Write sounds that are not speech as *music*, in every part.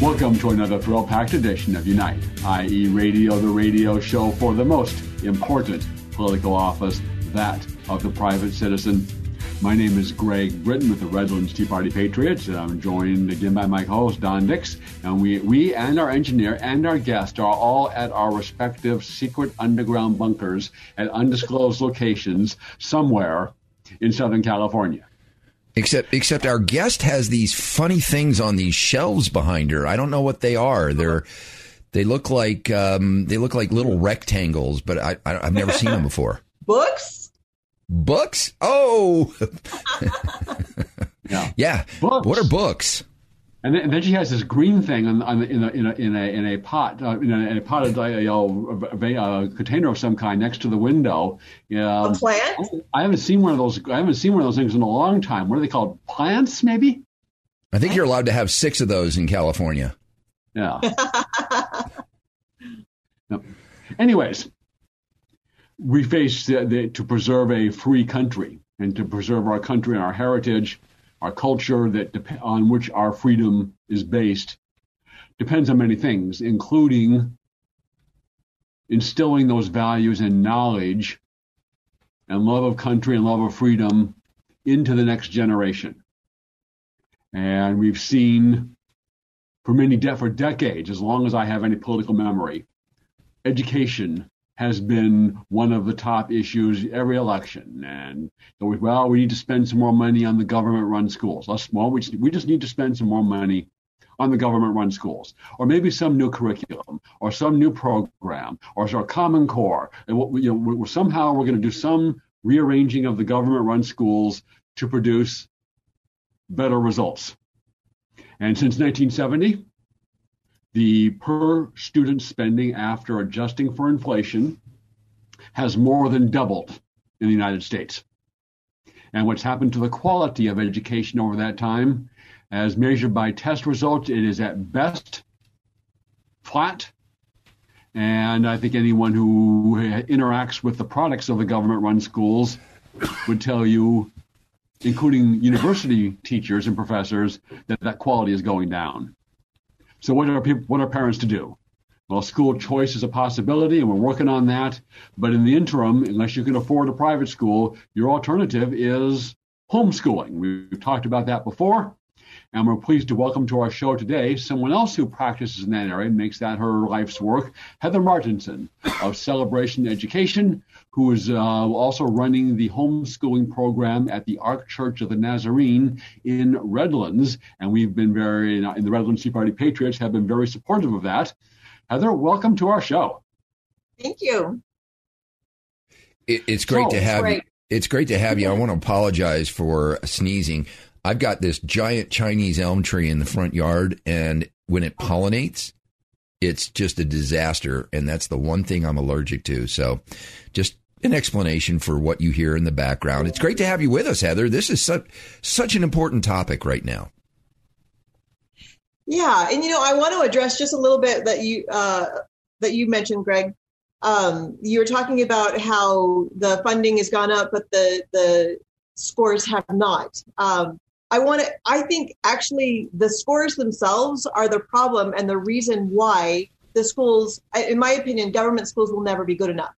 Welcome to another thrill packed edition of Unite, IE, radio, the radio show for the most important political office, that of the private citizen. My name is Greg Britton with the Redlands Tea Party Patriots, and I'm joined again by my host, Don Dix. And we, we and our engineer and our guest are all at our respective secret underground bunkers at undisclosed locations somewhere in Southern California. Except, except our guest has these funny things on these shelves behind her. I don't know what they are. They're, they look like, um, they look like little rectangles, but I, I I've never seen them before. *laughs* Books? Books? Oh, *laughs* Yeah. yeah. Books. What are books? And then, and then she has this green thing on, on in a in a in a, in a pot uh, in, a, in a potted uh, you know, a, a, a container of some kind next to the window. Um, A plant? I haven't seen one of those. I haven't seen one of those things in a long time. What are they called? Plants, maybe? I think you're allowed to have six of those in California. Yeah. *laughs* Yep. Anyways, we face the, the, to preserve a free country and to preserve our country and our heritage, our culture that dep- on which our freedom is based depends on many things, including instilling those values and knowledge and love of country and love of freedom into the next generation. And we've seen for many de- for decades, as long as I have any political memory, education has been one of the top issues every election. And so we, well, we need to spend some more money on the government-run schools. Let's, well, we just, we just need to spend some more money on the government-run schools, or maybe some new curriculum, or some new program, or our Common Core. And what, you know, we somehow we're going to do some rearranging of the government-run schools to produce better results. And since 1970, the per student spending after adjusting for inflation has more than doubled in the United States. And what's happened to the quality of education over that time, as measured by test results, it is at best flat. And I think anyone who interacts with the products of the government run schools would tell you, including university teachers and professors, that that quality is going down. So what are people, what are parents to do? Well, school choice is a possibility, and we're working on that. But in the interim, unless you can afford a private school, your alternative is homeschooling. We've talked about that before, and we're pleased to welcome to our show today someone else who practices in that area and makes that her life's work, Heather Martinson of Celebration Education, who is uh, also running the homeschooling program at the Ark Church of the Nazarene in Redlands. And we've been very, in the Redlands Tea Party Patriots, have been very supportive of that. Heather, welcome to our show. Thank you. It, it's great Oh, to have great. you. It's great to have you. I want to apologize for sneezing. I've got this giant Chinese elm tree in the front yard, and when it pollinates, it's just a disaster. And that's the one thing I'm allergic to. So, just an explanation for what you hear in the background. It's great to have you with us, Heather. This is such such an important topic right now. Yeah, and you know, I want to address just a little bit that you uh, that you mentioned, Greg. Um, you were talking about how the funding has gone up, but the the scores have not. Um, I want to. I think actually the scores themselves are the problem and the reason why the schools, in my opinion, government schools will never be good enough.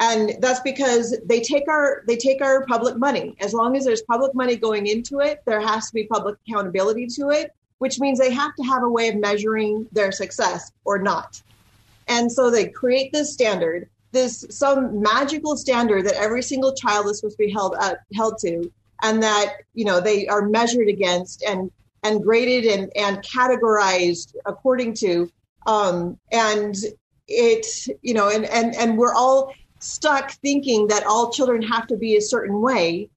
And that's because they take our they take our public money. As long as there's public money going into it, there has to be public accountability to it, which means they have to have a way of measuring their success or not. And so they create this standard, this some magical standard that every single child is supposed to be held up, held to, and that you know they are measured against and and graded and and categorized according to. Um, and it you know and and and we're all stuck thinking that all children have to be a certain way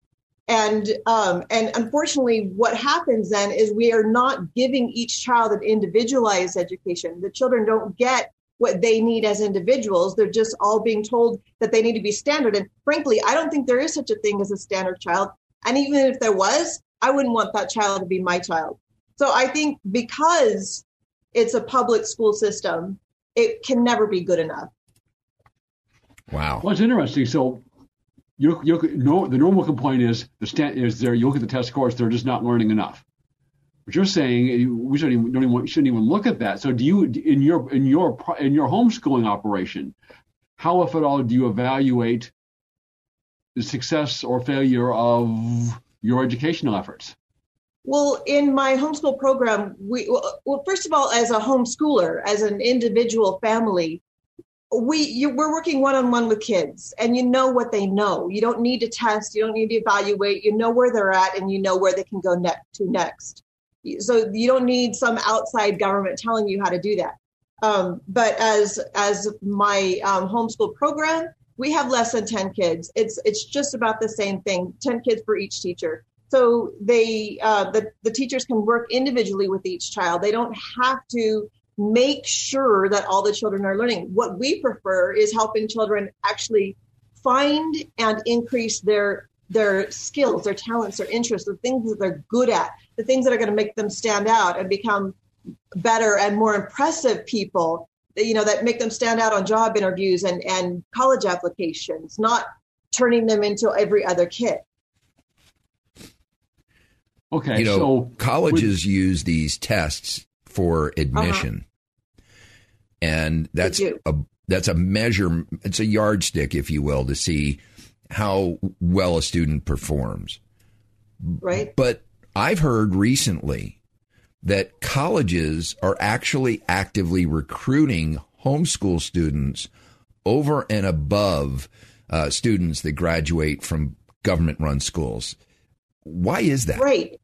And um, and unfortunately, what happens then is we are not giving each child an individualized education. The children don't get what they need as individuals. They're just all being told that they need to be standard. And frankly, I don't think there is such a thing as a standard child. And even if there was, I wouldn't want that child to be my child. So I think because it's a public school system, it can never be good enough. Wow. Well, it's interesting. So you, you, no, the normal complaint is the stand is there. You look at the test scores; they're just not learning enough. But you're saying we shouldn't even, don't even shouldn't even look at that. So do you in your in your in your homeschooling operation? How, if at all, do you evaluate the success or failure of your educational efforts? Well, in my homeschool program, we well, first of all, as a homeschooler, as an individual family, we you, we're working one on one with kids, and you know what they know. You don't need to test, you don't need to evaluate. You know where they're at, and you know where they can go next to next. So you don't need some outside government telling you how to do that. Um, but as as my um, homeschool program, we have less than ten kids. It's it's just about the same thing. Ten kids for each teacher so they, uh, the, the teachers can work individually with each child. They don't have to make sure that all the children are learning. What we prefer is helping children actually find and increase their their skills, their talents, their interests, the things that they're good at, the things that are going to make them stand out and become better and more impressive people, you know, that make them stand out on job interviews and, and college applications, not turning them into every other kid. Okay, you know, so colleges with, use these tests for admission, uh-huh. and that's a that's a measure. It's a yardstick, if you will, to see how well a student performs. Right. But I've heard recently that colleges are actually actively recruiting homeschool students over and above uh, students that graduate from government run schools. Why is that? Right.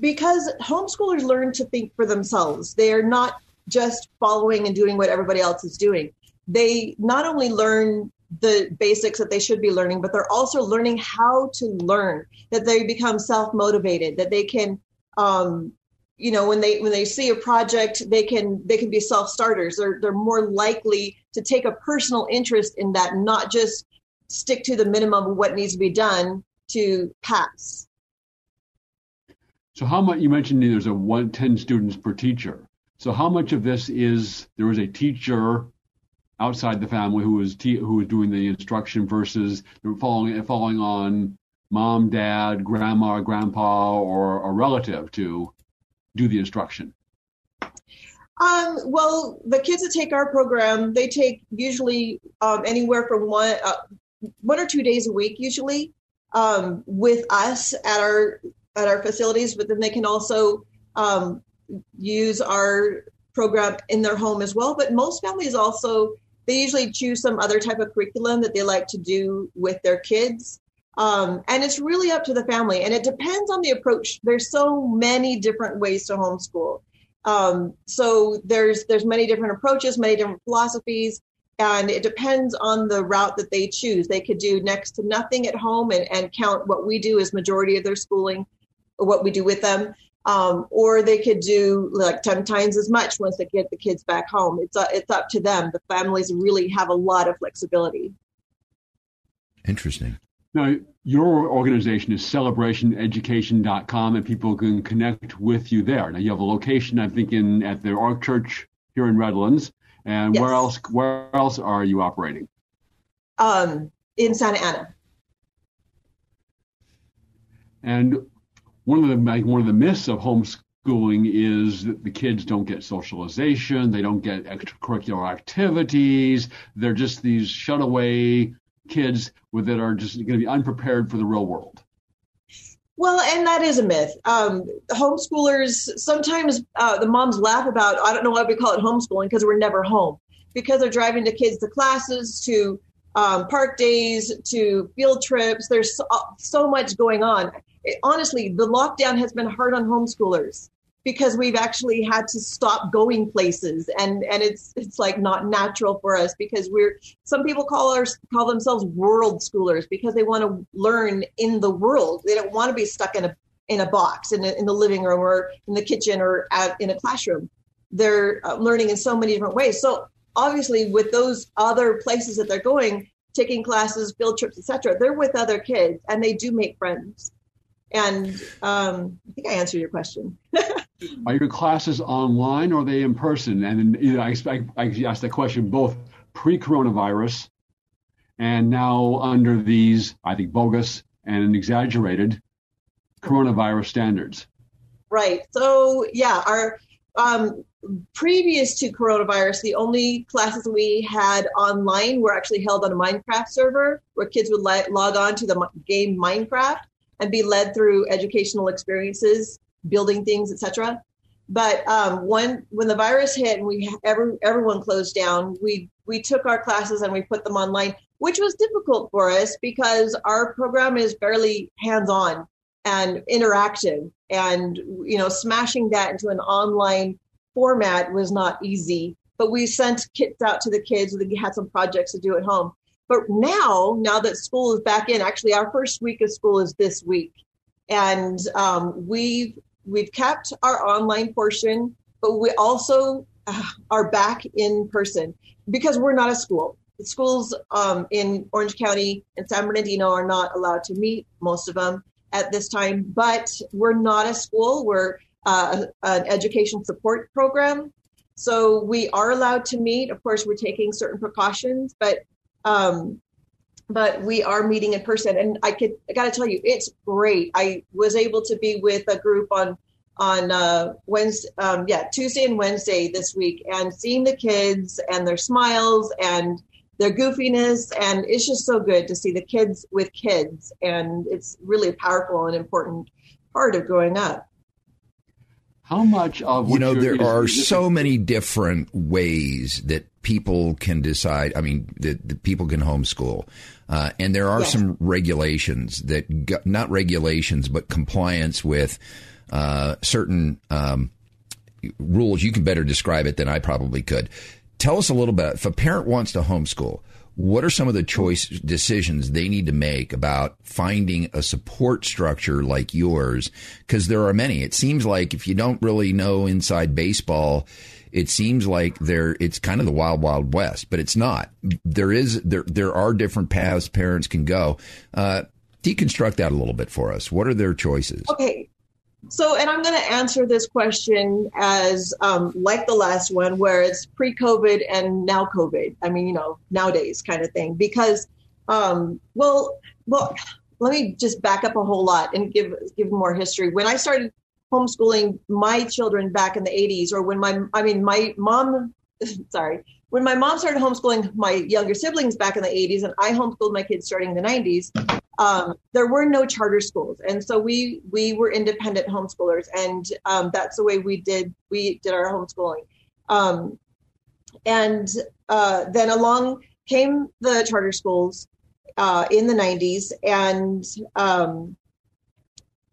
Because homeschoolers learn to think for themselves. They are not just following and doing what everybody else is doing. They not only learn the basics that they should be learning, but they're also learning how to learn, that they become self motivated, that they can, um, you know, when they when they see a project, they can they can be self starters. They're they're more likely to take a personal interest in that, not just stick to the minimum of what needs to be done to pass. So how much you mentioned there's a one ten students per teacher. So how much of this is there was a teacher outside the family who was te- who was doing the instruction versus following following on mom, dad, grandma, grandpa, or a relative to do the instruction? Um, well, the kids that take our program, they take usually um, anywhere from one uh, one or two days a week, usually um, with us at our at our facilities, but then they can also um, use our program in their home as well. But most families also they usually choose some other type of curriculum that they like to do with their kids. Um, and it's really up to the family, and it depends on the approach. There's so many different ways to homeschool. Um, so there's there's many different approaches, many different philosophies, and it depends on the route that they choose. They could do next to nothing at home and, and count what we do as majority of their schooling, or what we do with them. Um, or they could do like 10 times as much once they get the kids back home. It's, uh, it's up to them. The families really have a lot of flexibility. Interesting. Now, your organization is celebrationeducation.com, and people can connect with you there. Now, you have a location, I'm thinking, at the Ark Church here in Redlands. And yes. where else? Where else are you operating? Um, in Santa Ana. And one of the like, one of the myths of homeschooling is that the kids don't get socialization, they don't get extracurricular activities. They're just these shutaway kids with, that are just going to be unprepared for the real world. Well, and that is a myth. Um, homeschoolers sometimes uh, the moms laugh about. I don't know why we call it homeschooling because we're never home because they're driving the kids to classes, to um, park days, to field trips. There's so, so much going on it, honestly, the lockdown has been hard on homeschoolers. Because we've actually had to stop going places. And and it's it's like not natural for us because we're some people call our call themselves world schoolers because they want to learn in the world. They don't want to be stuck in a in a box in, a, in the living room or in the kitchen or at, in a classroom. They're uh, learning in so many different ways. So obviously with those other places that they're going taking classes field trips etc they're with other kids and they do make friends and um, i think i answered your question *laughs* Are your classes online or are they in person? And you know, I, I, I asked that question both pre-coronavirus and now under these, I think, bogus and exaggerated coronavirus standards. Right. So yeah, our um, previous to coronavirus, the only classes we had online were actually held on a Minecraft server where kids would li- log on to the game Minecraft and be led through educational experiences building things, etc. But um, when when the virus hit and we every, everyone closed down, we we took our classes and we put them online, which was difficult for us because our program is fairly hands on and interactive, and you know, smashing that into an online format was not easy. But we sent kits out to the kids. We had some projects to do at home. But now, now that school is back in, actually, our first week of school is this week, and um, we've we've kept our online portion, but we also uh, are back in person because we're not a school. The schools um, in Orange County and San Bernardino are not allowed to meet, most of them at this time, but we're not a school. We're uh, an education support program. So we are allowed to meet. Of course, we're taking certain precautions, but um, but we are meeting in person. And i could i gotta tell you it's great. I was able to be with a group on on uh wednesday um, yeah tuesday and wednesday this week and seeing the kids and their smiles and their goofiness. And it's just so good to see the kids with kids. And it's really a powerful and important part of growing up. How much of you know there are so many different ways that people can decide i mean that people can homeschool uh, and there are yes. some regulations that, not regulations, but compliance with uh, certain um, rules. You can better describe it than I probably could. Tell us a little bit. If a parent wants to homeschool, what are some of the choice decisions they need to make about finding a support structure like yours? Because there are many. It seems like if you don't really know inside baseball, it seems like there it's kind of the wild wild west, but it's not. There is there there are different paths parents can go. Uh, deconstruct that a little bit for us. What are their choices? Okay. So, and I'm going to answer this question as um, like the last one, where it's pre-COVID and now COVID. I mean, you know, nowadays kind of thing. Because, um, well, well, let me just back up a whole lot and give give more history. When I started homeschooling my children back in the 80s or when my i mean my mom *laughs* sorry when my mom started homeschooling my younger siblings back in the 80s and i homeschooled my kids starting in the 90s um, there were no charter schools. And so we we were independent homeschoolers and um, that's the way we did we did our homeschooling. Um, and uh, then along came the charter schools uh, in the 90s and um,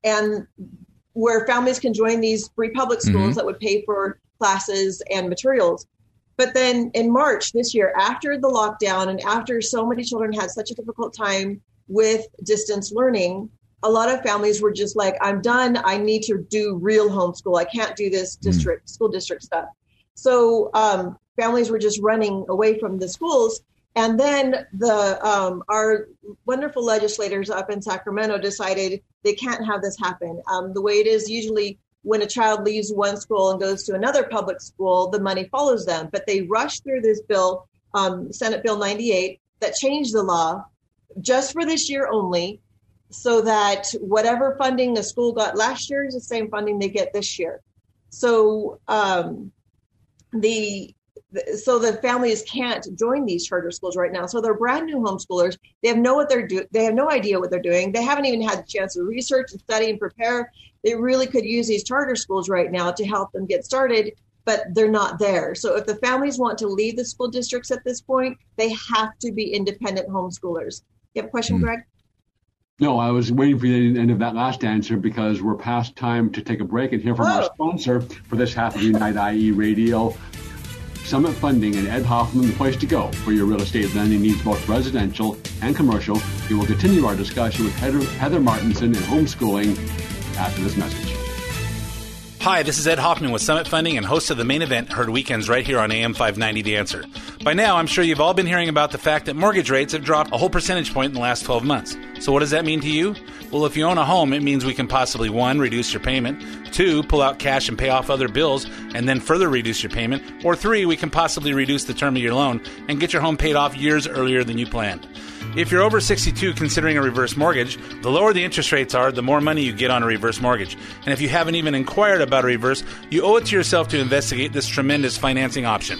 and where families can join these free public schools mm-hmm. that would pay for classes and materials. But then in March this year, after the lockdown and after so many children had such a difficult time with distance learning, a lot of families were just like, I'm done. I need to do real homeschool. I can't do this mm-hmm. district, mm-hmm. school district stuff. So um, families were just running away from the schools. And then the um, our wonderful legislators up in Sacramento decided they can't have this happen. Um, the way it is usually when a child leaves one school and goes to another public school, the money follows them. But they rushed through this bill, um, Senate Bill 98, that changed the law just for this year only, so that whatever funding the school got last year is the same funding they get this year. So um, the so the families can't join these charter schools right now. So they're brand new homeschoolers. They have no what they're do. They have no idea what they're doing. They haven't even had the chance to research and study and prepare. They really could use these charter schools right now to help them get started, but they're not there. So if the families want to leave the school districts at this point, they have to be independent homeschoolers. You have a question, mm-hmm. Greg? No, I was waiting for the end of that last answer because we're past time to take a break and hear from our sponsor for this half of Unite IE Radio. Summit Funding and Ed Hoffman, the place to go for your real estate lending needs, both residential and commercial. We will continue our discussion with Heather, Heather Martinson and homeschooling after this message. Hi, this is Ed Hoffman with Summit Funding and host of the main event, heard weekends right here on AM 590 The Answer. By now, I'm sure you've all been hearing about the fact that mortgage rates have dropped a whole percentage point in the last 12 months. So, what does that mean to you? Well, if you own a home, it means we can possibly one, reduce your payment, two, pull out cash and pay off other bills, and then further reduce your payment, or three, we can possibly reduce the term of your loan and get your home paid off years earlier than you planned. If you're over 62 considering a reverse mortgage, the lower the interest rates are, the more money you get on a reverse mortgage. And if you haven't even inquired about a reverse, you owe it to yourself to investigate this tremendous financing option.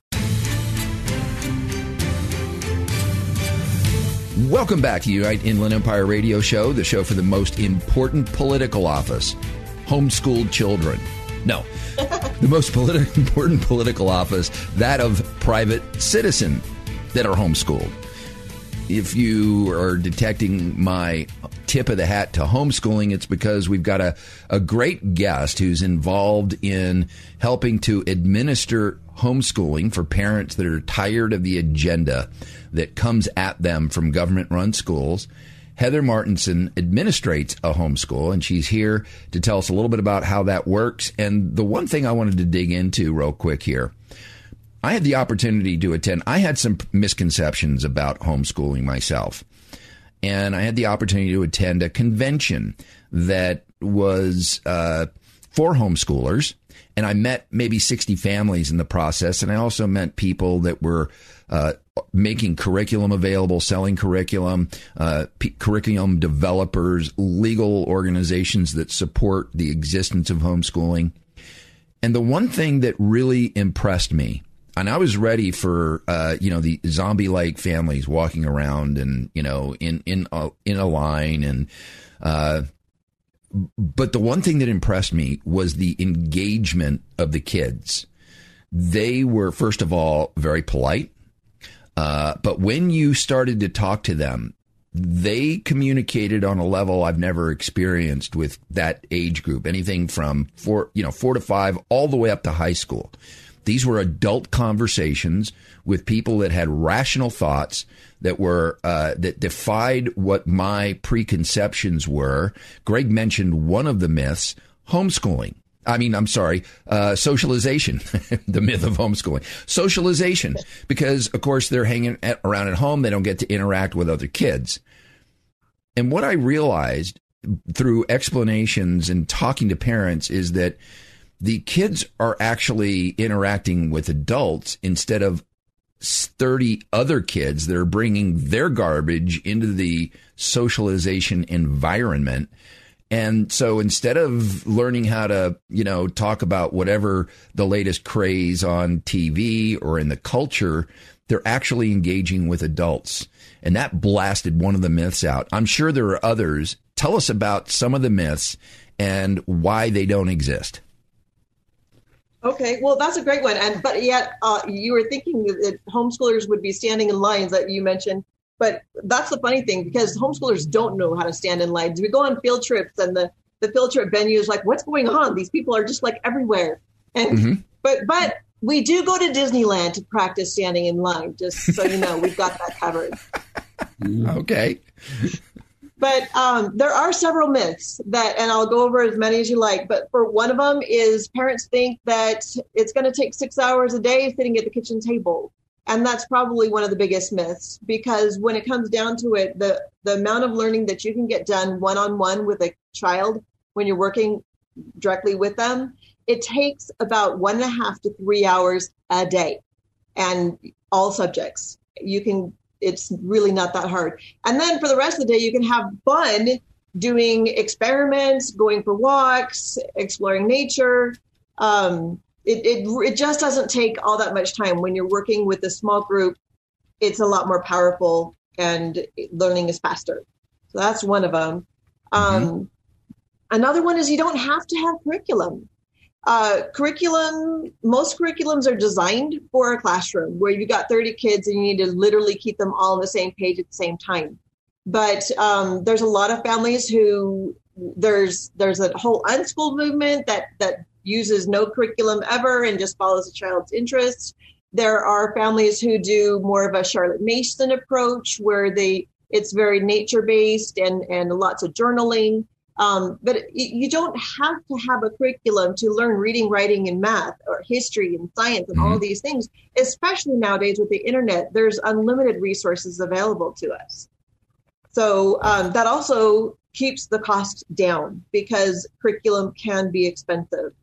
Welcome back to Unite Inland Empire Radio Show, the show for the most important political office homeschooled children. No, the most *laughs* politi- important political office, that of private citizen that are homeschooled. If you are detecting my tip of the hat to homeschooling, it's because we've got a, a great guest who's involved in helping to administer homeschooling for parents that are tired of the agenda that comes at them from government run schools. Heather Martinson administrates a homeschool, and she's here to tell us a little bit about how that works. And the one thing I wanted to dig into real quick here I had the opportunity to attend, I had some misconceptions about homeschooling myself. And I had the opportunity to attend a convention that was uh, for homeschoolers. And I met maybe 60 families in the process. And I also met people that were uh, making curriculum available, selling curriculum, uh, p- curriculum developers, legal organizations that support the existence of homeschooling. And the one thing that really impressed me, and I was ready for uh, you know the zombie like families walking around and you know in in a, in a line and uh, but the one thing that impressed me was the engagement of the kids. They were first of all very polite. Uh, but when you started to talk to them, they communicated on a level I've never experienced with that age group. Anything from four, you know, four to five, all the way up to high school. These were adult conversations with people that had rational thoughts that were uh, that defied what my preconceptions were. Greg mentioned one of the myths: homeschooling. I mean, I'm sorry, uh, socialization, *laughs* the myth of homeschooling. Socialization, because of course they're hanging at, around at home, they don't get to interact with other kids. And what I realized through explanations and talking to parents is that the kids are actually interacting with adults instead of 30 other kids that are bringing their garbage into the socialization environment. And so instead of learning how to, you know, talk about whatever the latest craze on TV or in the culture, they're actually engaging with adults. And that blasted one of the myths out. I'm sure there are others. Tell us about some of the myths and why they don't exist. Okay, well, that's a great one. And but yet, uh, you were thinking that homeschoolers would be standing in lines that you mentioned. But that's the funny thing because homeschoolers don't know how to stand in lines. We go on field trips, and the the field trip venue is like, "What's going on? These people are just like everywhere." And mm-hmm. but but we do go to Disneyland to practice standing in line. Just so you know, we've got that covered. *laughs* okay. But um, there are several myths that, and I'll go over as many as you like. But for one of them is parents think that it's going to take six hours a day sitting at the kitchen table, and that's probably one of the biggest myths because when it comes down to it, the the amount of learning that you can get done one on one with a child when you're working directly with them, it takes about one and a half to three hours a day, and all subjects. You can it's really not that hard. And then for the rest of the day, you can have fun doing experiments, going for walks, exploring nature. Um, it, it, it just doesn't take all that much time. When you're working with a small group, it's a lot more powerful and learning is faster. So that's one of them. Um, mm-hmm. Another one is you don't have to have curriculum. Uh, curriculum, most curriculums are designed for a classroom where you've got 30 kids and you need to literally keep them all on the same page at the same time. But um, there's a lot of families who there's there's a whole unschooled movement that that uses no curriculum ever and just follows a child's interests. There are families who do more of a Charlotte Mason approach where they it's very nature based and and lots of journaling. Um, but you don't have to have a curriculum to learn reading, writing, and math, or history and science, and mm-hmm. all these things. Especially nowadays with the internet, there's unlimited resources available to us. So um, that also keeps the cost down because curriculum can be expensive.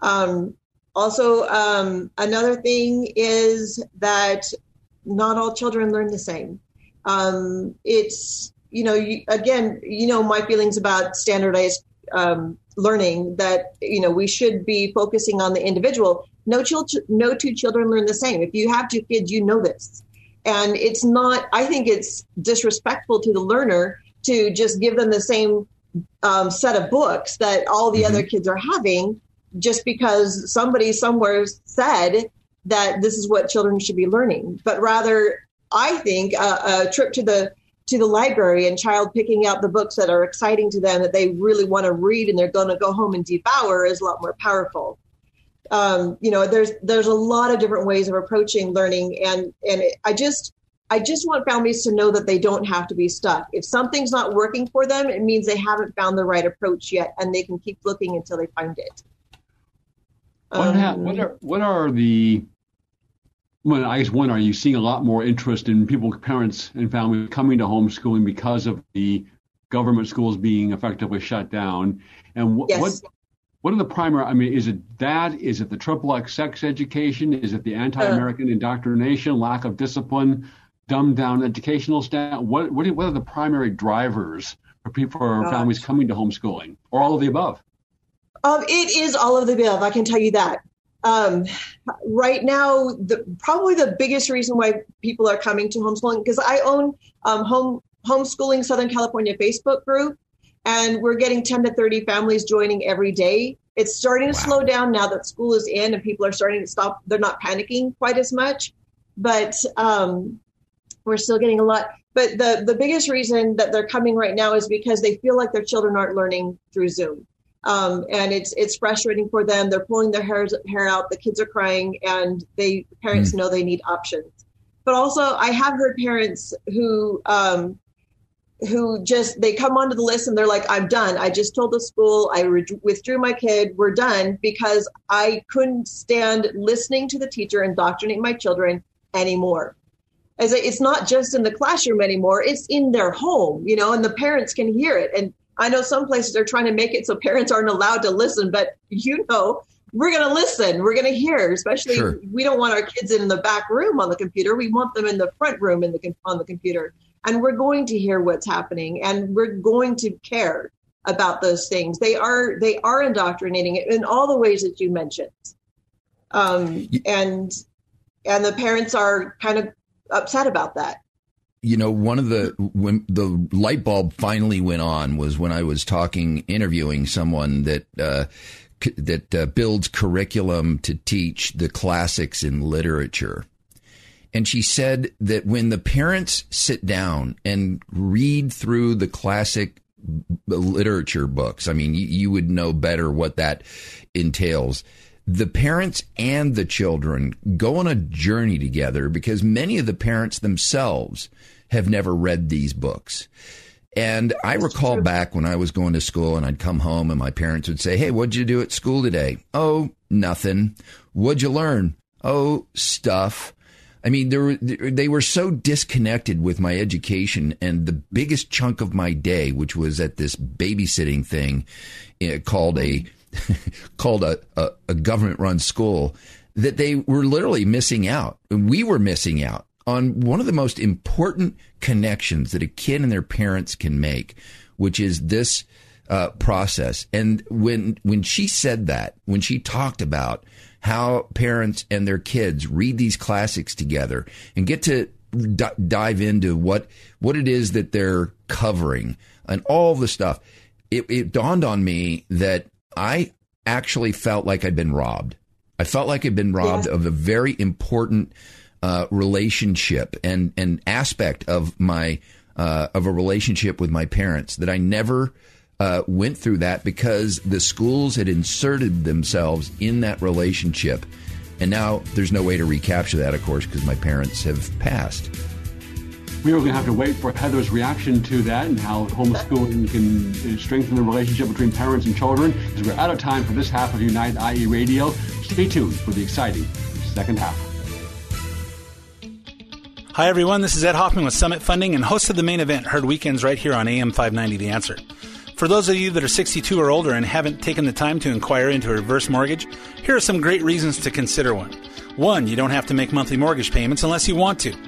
Um, also, um, another thing is that not all children learn the same. Um, it's, you know, you, again, you know, my feelings about standardized um, learning that, you know, we should be focusing on the individual. No, child, no two children learn the same. If you have two kids, you know this. And it's not, I think it's disrespectful to the learner to just give them the same um, set of books that all the mm-hmm. other kids are having just because somebody somewhere said that this is what children should be learning. But rather, I think a, a trip to the to the library and child picking out the books that are exciting to them that they really want to read and they're going to go home and devour is a lot more powerful. Um, you know there's there's a lot of different ways of approaching learning and and i just i just want families to know that they don't have to be stuck. If something's not working for them it means they haven't found the right approach yet and they can keep looking until they find it. What, ha- um, what are what are the well, I guess one, are you seeing a lot more interest in people, parents, and families coming to homeschooling because of the government schools being effectively shut down? And wh- yes. what what are the primary? I mean, is it that? Is it the triple X sex education? Is it the anti-American uh, indoctrination, lack of discipline, dumbed down educational staff? What what, what are the primary drivers for people for gosh. families coming to homeschooling, or all of the above? Um, it is all of the above. I can tell you that. Um, right now, the probably the biggest reason why people are coming to homeschooling because I own um, home homeschooling Southern California Facebook group, and we're getting 10 to 30 families joining every day. It's starting to wow. slow down now that school is in and people are starting to stop. They're not panicking quite as much, but um, we're still getting a lot. But the, the biggest reason that they're coming right now is because they feel like their children aren't learning through Zoom. Um, and it's it's frustrating for them. They're pulling their hair hair out. The kids are crying, and they parents mm. know they need options. But also, I have heard parents who um, who just they come onto the list and they're like i'm done i just told the school i re- withdrew my kid we're done because i couldn't stand listening to the teacher indoctrinate my children anymore as it's not just in the classroom anymore it's in their home you know and the parents can hear it and i know some places are trying to make it so parents aren't allowed to listen but you know we're going to listen we're going to hear especially sure. we don't want our kids in the back room on the computer. We want them in the front room in the on the computer. And we're going to hear what's happening and we're going to care about those things. They are they are indoctrinating it in all the ways that you mentioned. Um, and and the parents are kind of upset about that you know one of the when the light bulb finally went on was when i was talking interviewing someone that uh, that uh, builds curriculum to teach the classics in literature and she said that when the parents sit down and read through the classic literature books, I mean, you, you would know better what that entails. The parents and the children go on a journey together because many of the parents themselves have never read these books. And I recall back when I was going to school and I'd come home and my parents would say, Hey, what'd you do at school today? Oh, nothing. What'd you learn? Oh, stuff. I mean, were, they were so disconnected with my education and the biggest chunk of my day, which was at this babysitting thing uh, called a *laughs* called a, a, a government run school, that they were literally missing out. We were missing out on one of the most important connections that a kid and their parents can make, which is this uh, process. And when when she said that, when she talked about how parents and their kids read these classics together and get to d- dive into what what it is that they're covering and all the stuff, it, it dawned on me that I actually felt like I'd been robbed. I felt like I'd been robbed yeah. of a very important uh, relationship and and aspect of my uh, of a relationship with my parents that I never uh, went through that because the schools had inserted themselves in that relationship. And now there's no way to recapture that, of course, because my parents have passed. We are going to have to wait for Heather's reaction to that and how homeschooling can uh, strengthen the relationship between parents and children. Because we're out of time for this half of Unite IE Radio. Stay tuned for the exciting second half. Hi, everyone. This is Ed Hoffman with Summit Funding and host of the main event, heard weekends right here on AM 590 The Answer. For those of you that are 62 or older and haven't taken the time to inquire into a reverse mortgage, here are some great reasons to consider one. One, you don't have to make monthly mortgage payments unless you want to.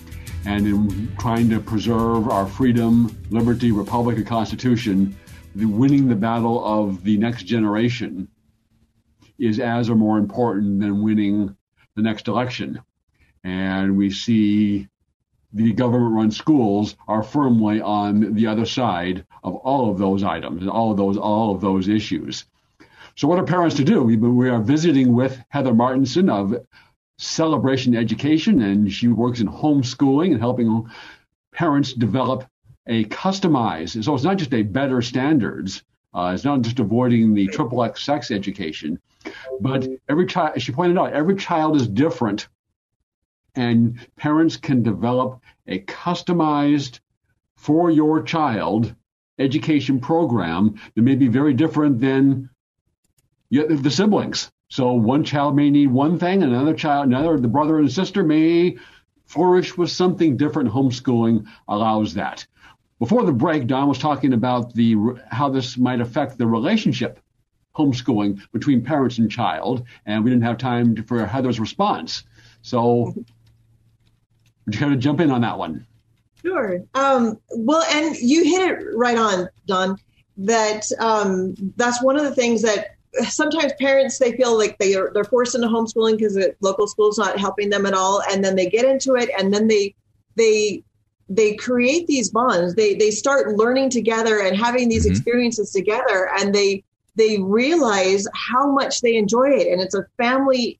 and in trying to preserve our freedom, liberty, republic, and constitution, the winning the battle of the next generation is as or more important than winning the next election. And we see the government run schools are firmly on the other side of all of those items and all of those all of those issues. So what are parents to do? We, we are visiting with Heather Martinson of celebration education, and she works in homeschooling and helping parents develop a customized. So it's not just a better standards. Uh, it's not just avoiding the triple X sex education, but every child, she pointed out, every child is different, and parents can develop a customized for your child education program that may be very different than the siblings. So one child may need one thing, another child, another, the brother and sister may flourish with something different. Homeschooling allows that. Before the break, Don was talking about the how this might affect the relationship homeschooling between parents and child, and we didn't have time for Heather's response. So, would you kind of jump in on that one? Sure. Um, well, and you hit it right on, Don. That um, that's one of the things that sometimes parents they feel like they are they're forced into homeschooling because the local school's not helping them at all and then they get into it and then they they they create these bonds they they start learning together and having these mm-hmm. experiences together and they they realize how much they enjoy it and it's a family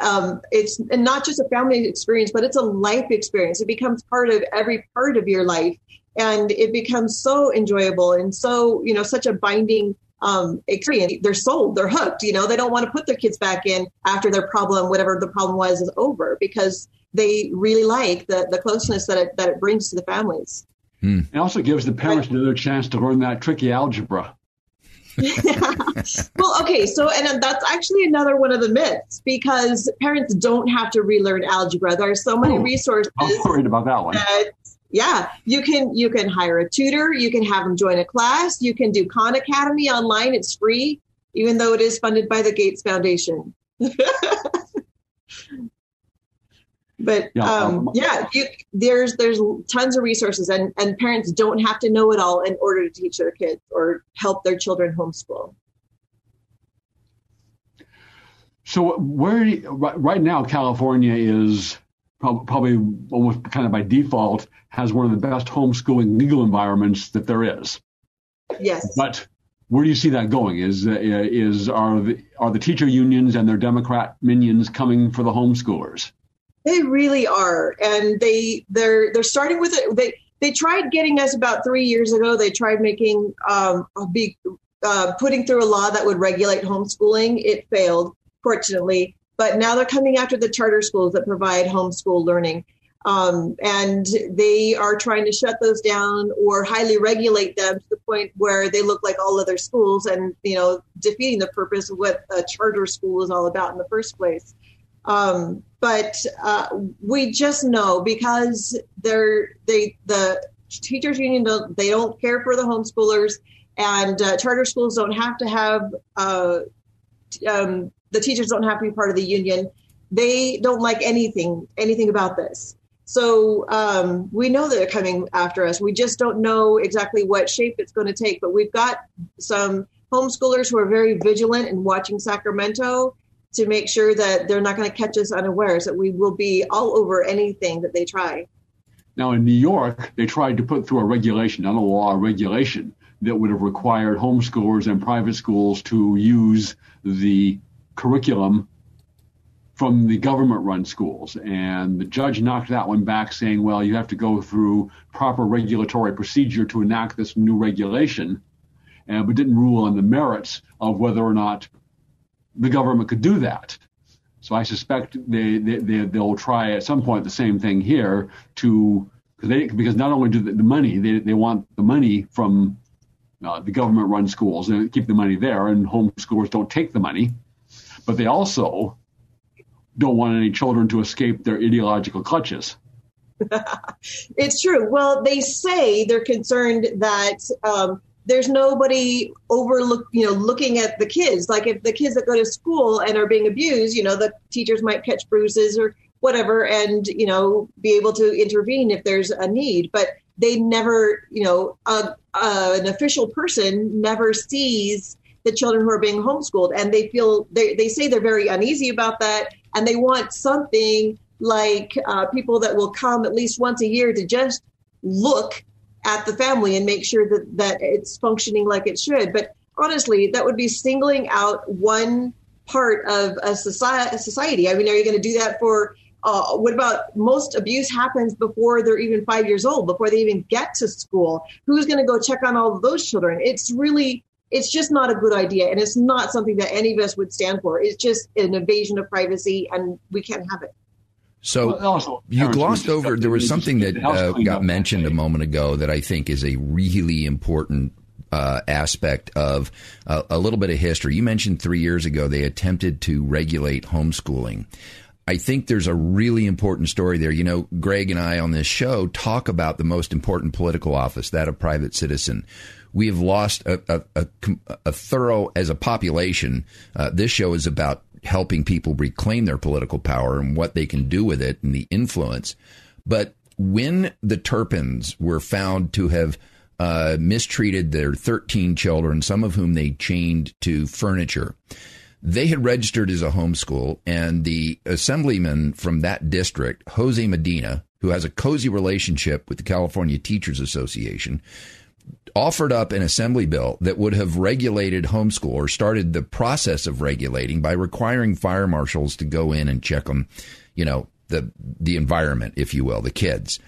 um, it's not just a family experience but it's a life experience it becomes part of every part of your life and it becomes so enjoyable and so you know such a binding um, experience. They're sold, they're hooked. You know, they don't want to put their kids back in after their problem, whatever the problem was, is over because they really like the, the closeness that it, that it brings to the families. Hmm. It also gives the parents another chance to learn that tricky algebra. yeah. *laughs* Well, okay, so and that's actually another one of the myths because parents don't have to relearn algebra. There are so many oh, resources. I'm worried about that one. That Yeah, you can you can hire a tutor, you can have them join a class, you can do Khan Academy online, it's free, even though it is funded by the Gates Foundation. *laughs* but Yeah, um, um, yeah, you, there's there's tons of resources, and and parents don't have to know it all in order to teach their kids or help their children homeschool. So where right, now, California is probably almost kind of by default has one of the best homeschooling legal environments that there is. Yes. But where do you see that going? Is uh, is are the are the teacher unions and their Democrat minions coming for the homeschoolers? They really are, and they they're they're starting with it. They they tried getting us about three years ago. They tried making um, a big uh, putting through a law that would regulate homeschooling. It failed, fortunately. But now they're coming after the charter schools that provide homeschool learning, um, and they are trying to shut those down or highly regulate them to the point where they look like all other schools, and you know, defeating the purpose of what a charter school is all about in the first place. Um, but uh, we just know because they're they the teachers union don't they don't care for the homeschoolers and uh, charter schools don't have to have uh, um, the teachers don't have to be part of the union. They don't like anything anything about this. So um, we know they're coming after us. We just don't know exactly what shape it's going to take but we've got some homeschoolers who are very vigilant and watching sacramento to make sure that they're not going to catch us unawares, that we will be all over anything that they try. Now in New York, they tried to put through a regulation, not a law, a regulation that would have required homeschoolers and private schools to use the curriculum from the government run schools. And the judge knocked that one back, saying, well, you have to go through proper regulatory procedure to enact this new regulation, uh, but didn't rule on the merits of whether or not the government could do that. So I suspect they, they, they they'll try at some point the same thing here to because they because not only do the, the money they, they want the money from uh, the government run schools and keep the money there and homeschoolers don't take the money, but they also don't want any children to escape their ideological clutches. *laughs* it's true. Well, they say they're concerned that um, there's nobody overlook, you know, looking at the kids. Like if the kids that go to school and are being abused, you know, the teachers might catch bruises or whatever, and you know, be able to intervene if there's a need. But they never, you know, uh, uh, an official person never sees the children who are being homeschooled, and they feel they they say they're very uneasy about that, and they want something like uh, people that will come at least once a year to just look at the family and make sure that that it's functioning like it should. But honestly, that would be singling out one part of a society. I mean, are you going to do that for? Uh, what about most abuse happens before they're even five years old, before they even get to school? Who's going to go check on all of those children? It's really, it's just not a good idea, and it's not something that any of us would stand for. It's just an invasion of privacy, and we can't have it. So Well, also, you glossed over. There was something that uh, got mentioned a moment ago that I think is a really important uh, aspect of uh, a little bit of history. You mentioned three years ago they attempted to regulate homeschooling. I think there's a really important story there. You know, Greg and I on this show talk about the most important political office, that of private citizen. We have lost a, a, a, a thorough, as a population, uh, this show is about helping people reclaim their political power and what they can do with it and the influence. But when the Turpins were found to have uh, mistreated their 13 children, some of whom they chained to furniture, they had registered as a homeschool, and the assemblyman from that district, Jose Medina, who has a cozy relationship with the California Teachers Association, offered up an assembly bill that would have regulated homeschool or started the process of regulating by requiring fire marshals to go in and check them, you know, the the environment, if you will, the kids.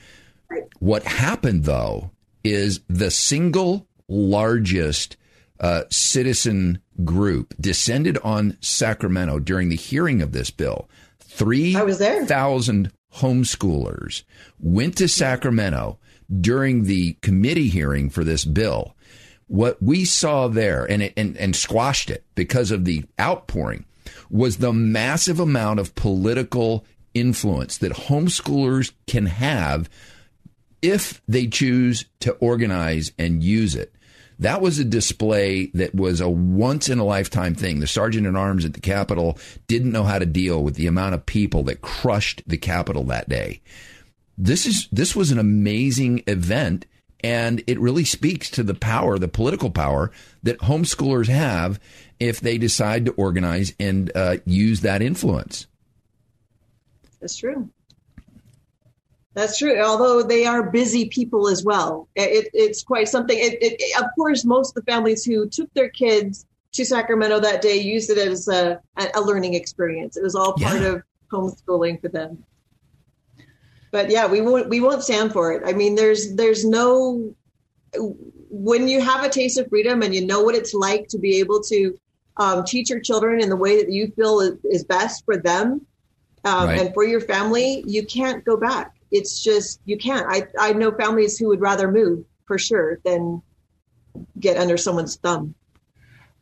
What happened though is the single largest uh, citizen group descended on Sacramento during the hearing of this bill. Three I was there. thousand homeschoolers went to Sacramento during the committee hearing for this bill. What we saw there and it, and and squashed it because of the outpouring was the massive amount of political influence that homeschoolers can have if they choose to organize and use it. That was a display that was a once in a lifetime thing. The sergeant at arms at the Capitol didn't know how to deal with the amount of people that crushed the Capitol that day. This is this was an amazing event and it really speaks to the power, the political power that homeschoolers have if they decide to organize and uh, use that influence. That's true. That's true. Although they are busy people as well, it, it's quite something. It, it, of course, most of the families who took their kids to Sacramento that day used it as a, a learning experience. It was all part yeah. of homeschooling for them. But yeah, we won't we won't stand for it. I mean, there's there's no when you have a taste of freedom and you know what it's like to be able to um, teach your children in the way that you feel is, is best for them um, right. and for your family, you can't go back it's just you can't. I I know families who would rather move for sure than get under someone's thumb.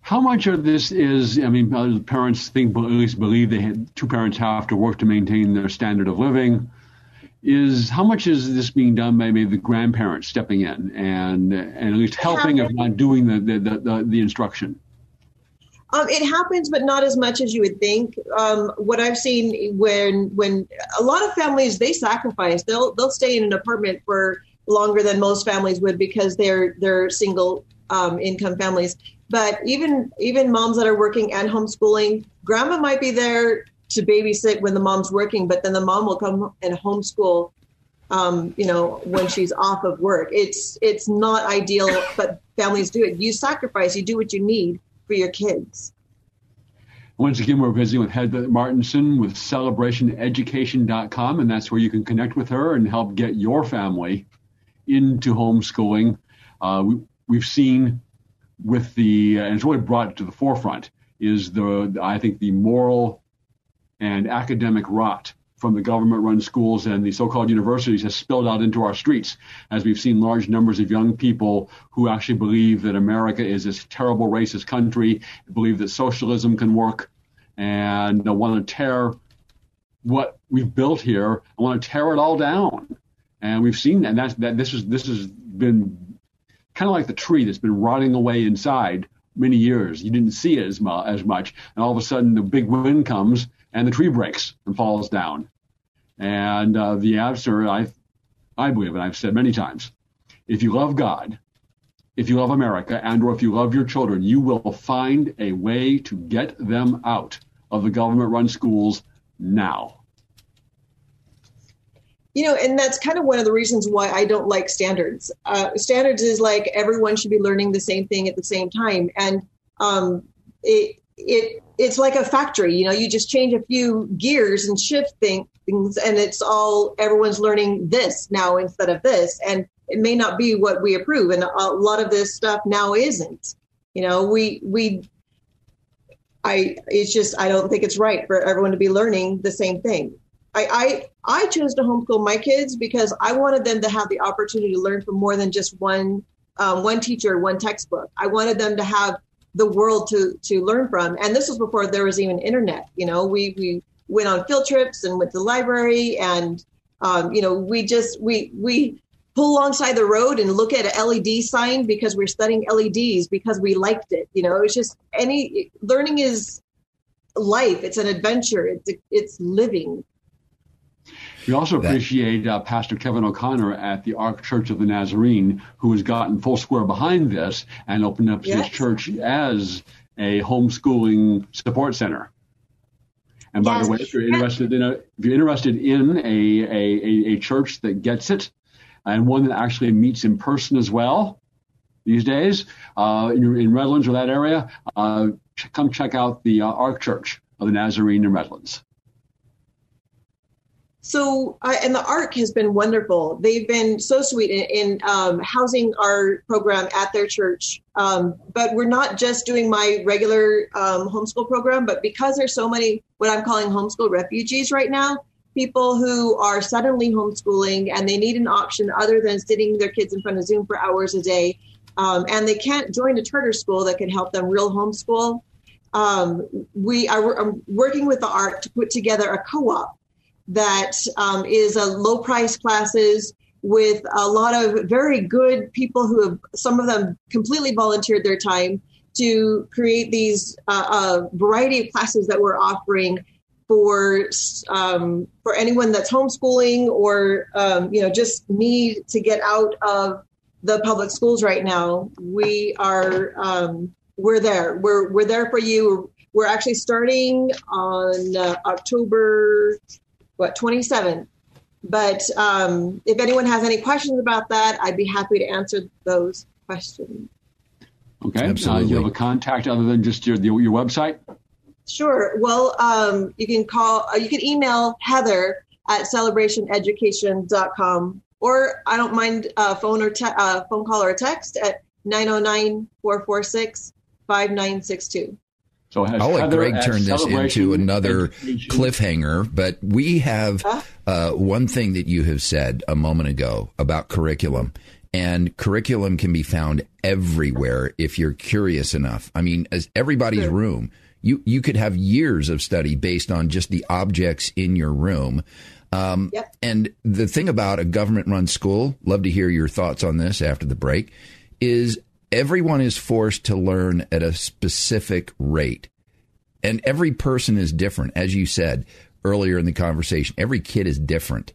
How much of this is? I mean, uh, parents think at least believe they two parents have to work to maintain their standard of living. Is how much is this being done by maybe the grandparents stepping in and and at least helping, if not doing the the, the, the, the instruction? Um, it happens, but not as much as you would think. Um, what I've seen when when a lot of families they sacrifice, they'll they'll stay in an apartment for longer than most families would because they're they're single um, income families. But even even moms that are working and homeschooling, grandma might be there to babysit when the mom's working, but then the mom will come and homeschool. Um, you know, when she's off of work, it's it's not ideal, but families do it. You sacrifice, you do what you need for your kids. Once again, we're visiting with Heather Martinson with celebrationeducation.com, and that's where you can connect with her and help get your family into homeschooling. Uh, we, have seen with the, and it's really brought to the forefront, is the, I think, the moral and academic rot from the government run schools and the so called universities has spilled out into our streets as we've seen large numbers of young people who actually believe that America is this terrible racist country, believe that socialism can work, and want to tear what we've built here and want to tear it all down. And we've seen that. And that's, that this is this has been kind of like the tree that's been rotting away inside many years. You didn't see it as, mu- as much, and all of a sudden the big wind comes and the tree breaks and falls down. And uh, the answer, I, I believe, and I've said many times, if you love God, if you love America, and or if you love your children, you will find a way to get them out of the government-run schools now. You know, and that's kind of one of the reasons why I don't like standards. Uh, standards is like everyone should be learning the same thing at the same time, and um, it it it's like a factory. You know, you just change a few gears and shift things, and it's all everyone's learning this now instead of this, and it may not be what we approve, and a lot of this stuff now isn't. You know, we we. I it's just I don't think it's right for everyone to be learning the same thing. I, I I chose to homeschool my kids because I wanted them to have the opportunity to learn from more than just one um, one teacher, one textbook. I wanted them to have the world to to learn from. And this was before there was even internet. You know, we we went on field trips and went to the library, and um, you know, we just we we pull alongside the road and look at an LED sign because we're studying LEDs because we liked it. You know, it's just any learning is life. It's an adventure. It's it's living. We also appreciate uh, Pastor Kevin O'Connor at the Ark Church of the Nazarene, who has gotten full square behind this and opened up yes. his church as a homeschooling support center. And by yes. the way, if you're interested in a, if you're interested in a, a, a, church that gets it and one that actually meets in person as well these days uh, in, in, Redlands or that area, uh, come check out the uh, Ark Church of the Nazarene in Redlands. So, uh, and the Ark has been wonderful. They've been so sweet in, in um, housing our program at their church. Um, but we're not just doing my regular um, homeschool program, but because there's so many what I'm calling homeschool refugees right now, people who are suddenly homeschooling and they need an option other than sitting their kids in front of Zoom for hours a day, um, and they can't join a charter school that can help them real homeschool. Um, we are working with the Ark to put together a co-op that um, is a low price classes with a lot of very good people who have, some of them completely volunteered their time to create these uh, variety of classes that we're offering for um, for anyone that's homeschooling or um, you know just need to get out of the public schools right now. We are um, we're there. We're we're there for you. We're actually starting on uh, October what 27 But um, if anyone has any questions about that, I'd be happy to answer those questions. Okay. Uh, you have a contact other than just your your website? Sure. Well, um, you can call, uh, you can email Heather at celebrationeducation.com, or I don't mind a phone or te- uh, phone call or text at 909-446-5962. So I'll let Greg turn this into another education. cliffhanger, but we have uh, one thing that you have said a moment ago about curriculum. And curriculum can be found everywhere if you're curious enough. I mean, as everybody's sure. room, you you could have years of study based on just the objects in your room. Um, yep. And the thing about a government-run school, love to hear your thoughts on this after the break, is everyone is forced to learn at a specific rate. And every person is different. As you said earlier in the conversation, every kid is different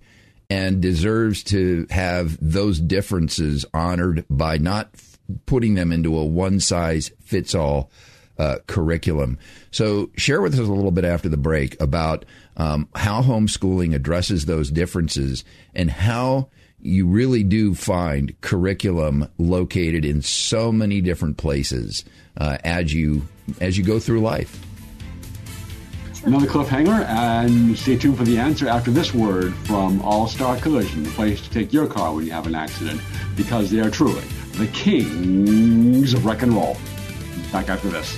and deserves to have those differences honored by not putting them into a one size fits all uh, curriculum. So, share with us a little bit after the break about um, how homeschooling addresses those differences and how you really do find curriculum located in so many different places uh, as you as you go through life. Another cliffhanger, and stay tuned for the answer after this word from All Star Collision, the place to take your car when you have an accident, because they are truly the kings of wreck and roll. Back after this.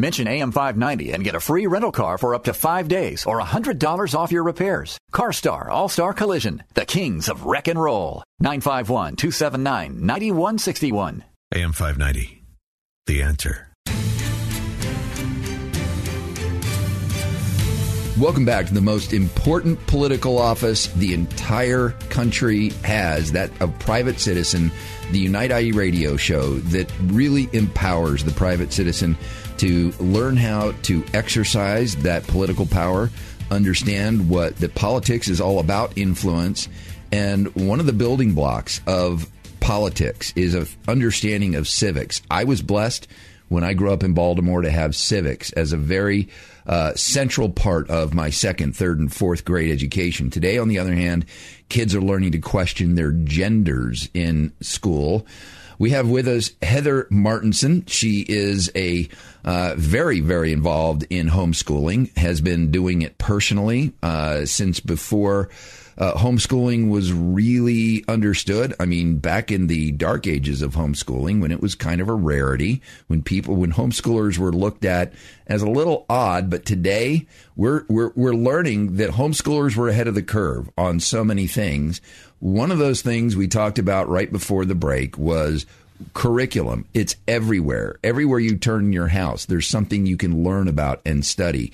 Mention AM590 and get a free rental car for up to five days or $100 off your repairs. CarStar All Star Collision, the kings of wreck and roll. 951 279 9161. AM590, the answer. Welcome back to the most important political office the entire country has that of private citizen, the Unite IE radio show that really empowers the private citizen to learn how to exercise that political power, understand what the politics is all about influence. And one of the building blocks of politics is an understanding of civics. I was blessed when I grew up in Baltimore to have civics as a very uh, central part of my second, third, and fourth grade education. Today, on the other hand, kids are learning to question their genders in school. We have with us Heather Martinson. She is a uh, very, very involved in homeschooling, has been doing it personally uh, since before uh, homeschooling was really understood. I mean, back in the dark ages of homeschooling, when it was kind of a rarity, when people, when homeschoolers were looked at as a little odd, but today we're we're we're learning that homeschoolers were ahead of the curve on so many things. One of those things we talked about right before the break was curriculum. It's everywhere. Everywhere you turn in your house, there's something you can learn about and study.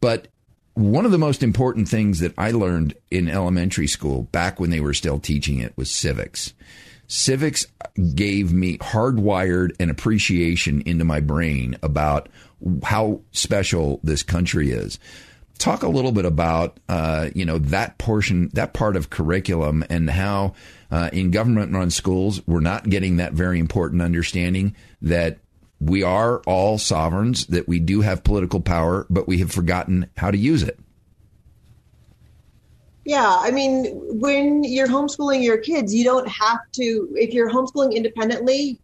But one of the most important things that I learned in elementary school back when they were still teaching it was civics. Civics gave me hardwired an appreciation into my brain about how special this country is talk a little bit about uh, you know that portion, that part of curriculum, and how uh, in government-run schools we're not getting that very important understanding that we are all sovereigns, that we do have political power, but we have forgotten how to use it. Yeah, I mean, when you're homeschooling your kids, you don't have to. If you're homeschooling independently,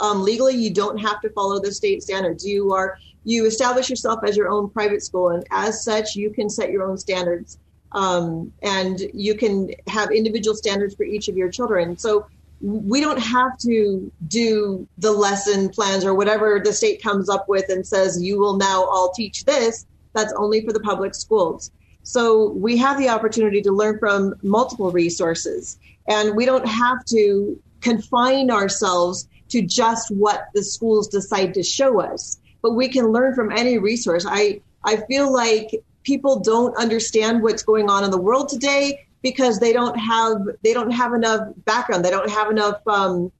um, legally, you don't have to follow the state standards. You are you establish yourself as your own private school, and as such, you can set your own standards, um, and you can have individual standards for each of your children. So we don't have to do the lesson plans or whatever the state comes up with and says you will now all teach this. That's only for the public schools. So we have the opportunity to learn from multiple resources, and we don't have to confine ourselves to just what the schools decide to show us, but we can learn from any resource. I, I feel like people don't understand what's going on in the world today because they don't have they don't have enough background they don't have enough um,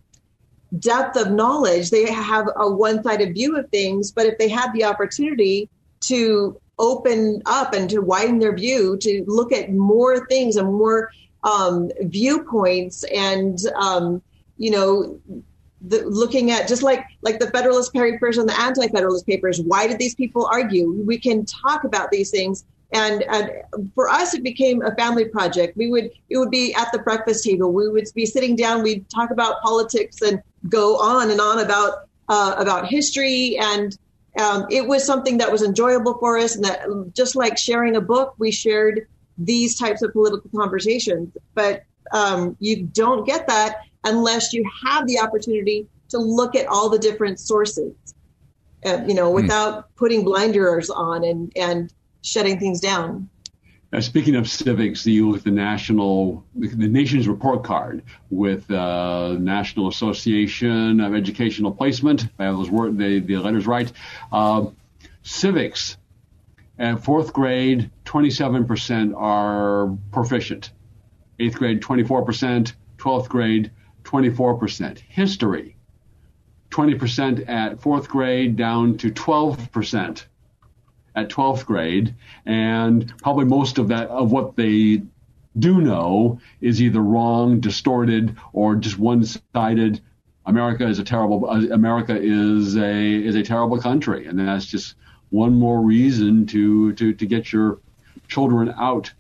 depth of knowledge they have a one-sided view of things but if they had the opportunity to open up and to widen their view to look at more things and more um, viewpoints and um, you know the, looking at just like like the Federalist Papers and the Anti-Federalist Papers. Why did these people argue? We can talk about these things, and, and for us, it became a family project. We would it would be at the breakfast table. We would be sitting down. We'd talk about politics and go on and on about uh, about history and. Um, it was something that was enjoyable for us, and that just like sharing a book, we shared these types of political conversations. But um, you don't get that unless you have the opportunity to look at all the different sources, uh, you know, hmm. without mm. putting blinders on and, and shutting things down. Uh, speaking of civics, you look at the national, the nation's report card with uh, National Association of Educational Placement. I have those word, the, the letters right. Uh, civics at fourth grade, 27% are proficient. Eighth grade, 24%. 12th grade, 24%. History, 20% at fourth grade down to 12% at 12th grade. And probably most of that, of what they do know is either wrong, distorted, or just one-sided. America is a terrible. America is a is a terrible country, and that's just one more reason to to to get your children out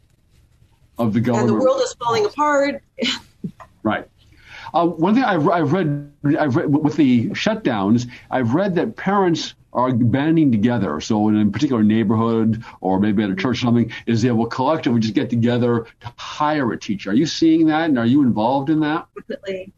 of the government. And the world is falling apart. right. Uh, one thing I've, I've, read, I've read with the shutdowns, I've read that parents are banding together. So in a particular neighborhood or maybe at a church or something, is they will collectively just get together to hire a teacher. Are you seeing that, and are you involved in that? Definitely.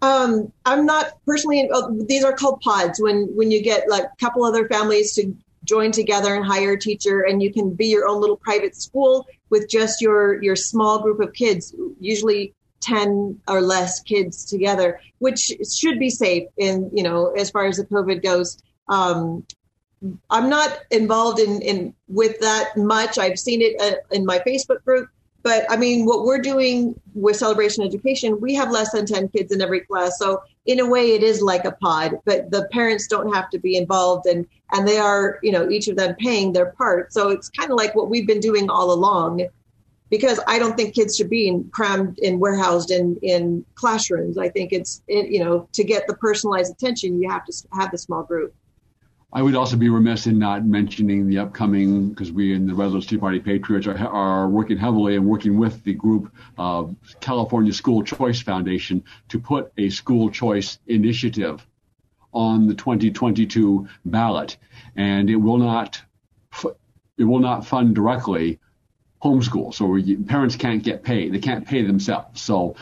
Um, I'm not personally. Uh, these are called pods. When when you get like a couple other families to join together and hire a teacher, and you can be your own little private school with just your your small group of kids. Usually 10 or less kids together, which should be safe in, you know, as far as the COVID goes. Um, I'm not involved in, in with that much. I've seen it uh, in my Facebook group, but I mean, what we're doing with Celebration Education, we have less than 10 kids in every class. So in a way, it is like a pod, but the parents don't have to be involved and, and they are, you know, each of them paying their part. So it's kind of like what we've been doing all along because I don't think kids should be in, crammed and warehoused in, in classrooms. I think it's, it, you know, to get the personalized attention, you have to have the small group. I would also be remiss in not mentioning the upcoming, because we in the Redlands Tea Party Patriots are, are working heavily and working with the group uh, California School Choice Foundation to put a school choice initiative on the 2022 ballot, and it will not it will not fund directly homeschool. So parents can't get paid. They can't pay themselves. So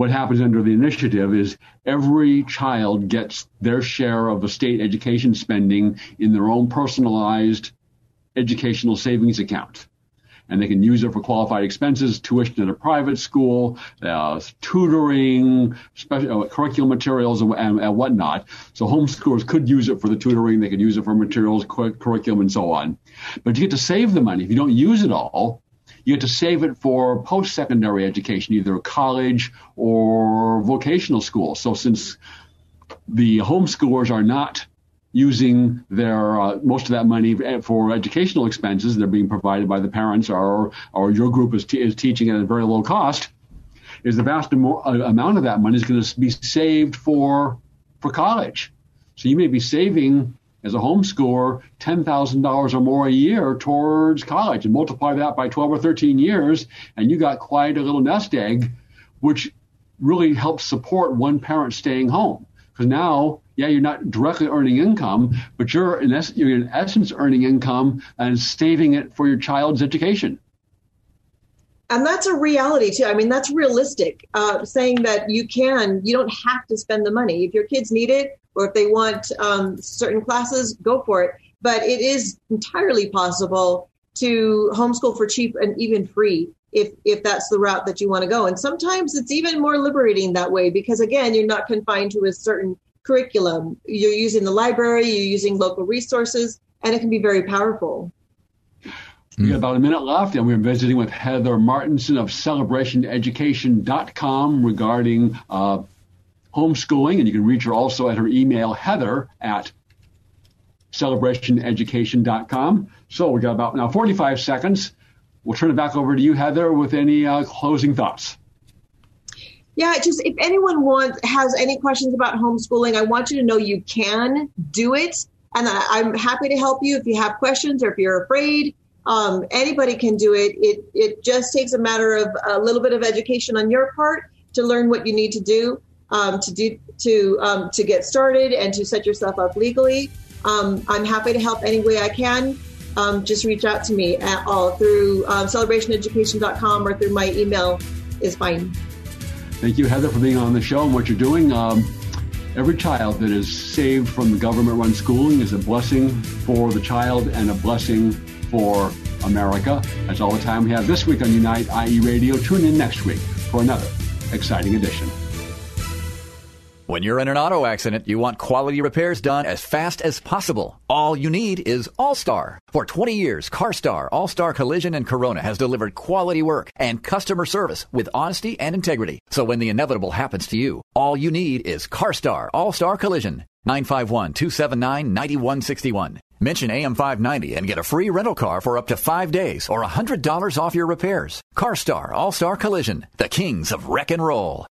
what happens under the initiative is every child gets their share of the state education spending in their own personalized educational savings account. And they can use it for qualified expenses, tuition at a private school, uh, tutoring, special uh, curriculum materials, and, and, and, whatnot. So homeschoolers could use it for the tutoring, they could use it for materials, curriculum, and so on. But you get to save the money. If you don't use it all, you have to save it for post secondary education, either college or vocational school. So since the homeschoolers are not using their uh, most of that money for educational expenses, they're being provided by the parents, or or your group is, t- is teaching at a very low cost. Is the vast uh, amount of that money is going to be saved for for college? So you may be saving as a homeschooler $10,000 or more a year towards college and multiply that by 12 or 13 years, and you got quite a little nest egg, which really helps support one parent staying home. Because now, yeah, you're not directly earning income, but you're in, es- you're in essence earning income and saving it for your child's education and that's a reality too. I mean, that's realistic. Uh, saying that you can, you don't have to spend the money if your kids need it, or if they want um, certain classes, go for it. But it is entirely possible to homeschool for cheap and even free if if that's the route that you want to go. And sometimes it's even more liberating that way because again, you're not confined to a certain curriculum. You're using the library, you're using local resources, and it can be very powerful. We got about a minute left, and we're visiting with Heather Martinson of celebrationeducation.com regarding uh, homeschooling. And you can reach her also at her email, heather at celebrationeducation.com. So we got about now 45 seconds. We'll turn it back over to you, Heather, with any uh, closing thoughts. Yeah, just if anyone wants has any questions about homeschooling, I want you to know you can do it, and I, am happy to help you if you have questions or if you're afraid. Um, anybody can do it. It it just takes a matter of a little bit of education on your part to learn what you need to do um, to do to um, to get started and to set yourself up legally. Um, I'm happy to help any way I can. Um, just reach out to me at all through um, celebrationeducation.com or through my email is fine. Thank you, Heather, for being on the show and what you're doing. Um, every child that is saved from the government run schooling is a blessing for the child and a blessing for America. That's all the time we have this week on Unite IE Radio. Tune in next week for another exciting edition. When you're in an auto accident, you want quality repairs done as fast as possible. All you need is All-Star. For 20 years, CarStar, All-Star Collision and Corona has delivered quality work and customer service with honesty and integrity. So when the inevitable happens to you, all you need is CarStar, All-Star Collision. 951-279-9161. Mention AM590 and get a free rental car for up to five days or $100 off your repairs. CarStar All-Star Collision, the kings of wreck and roll.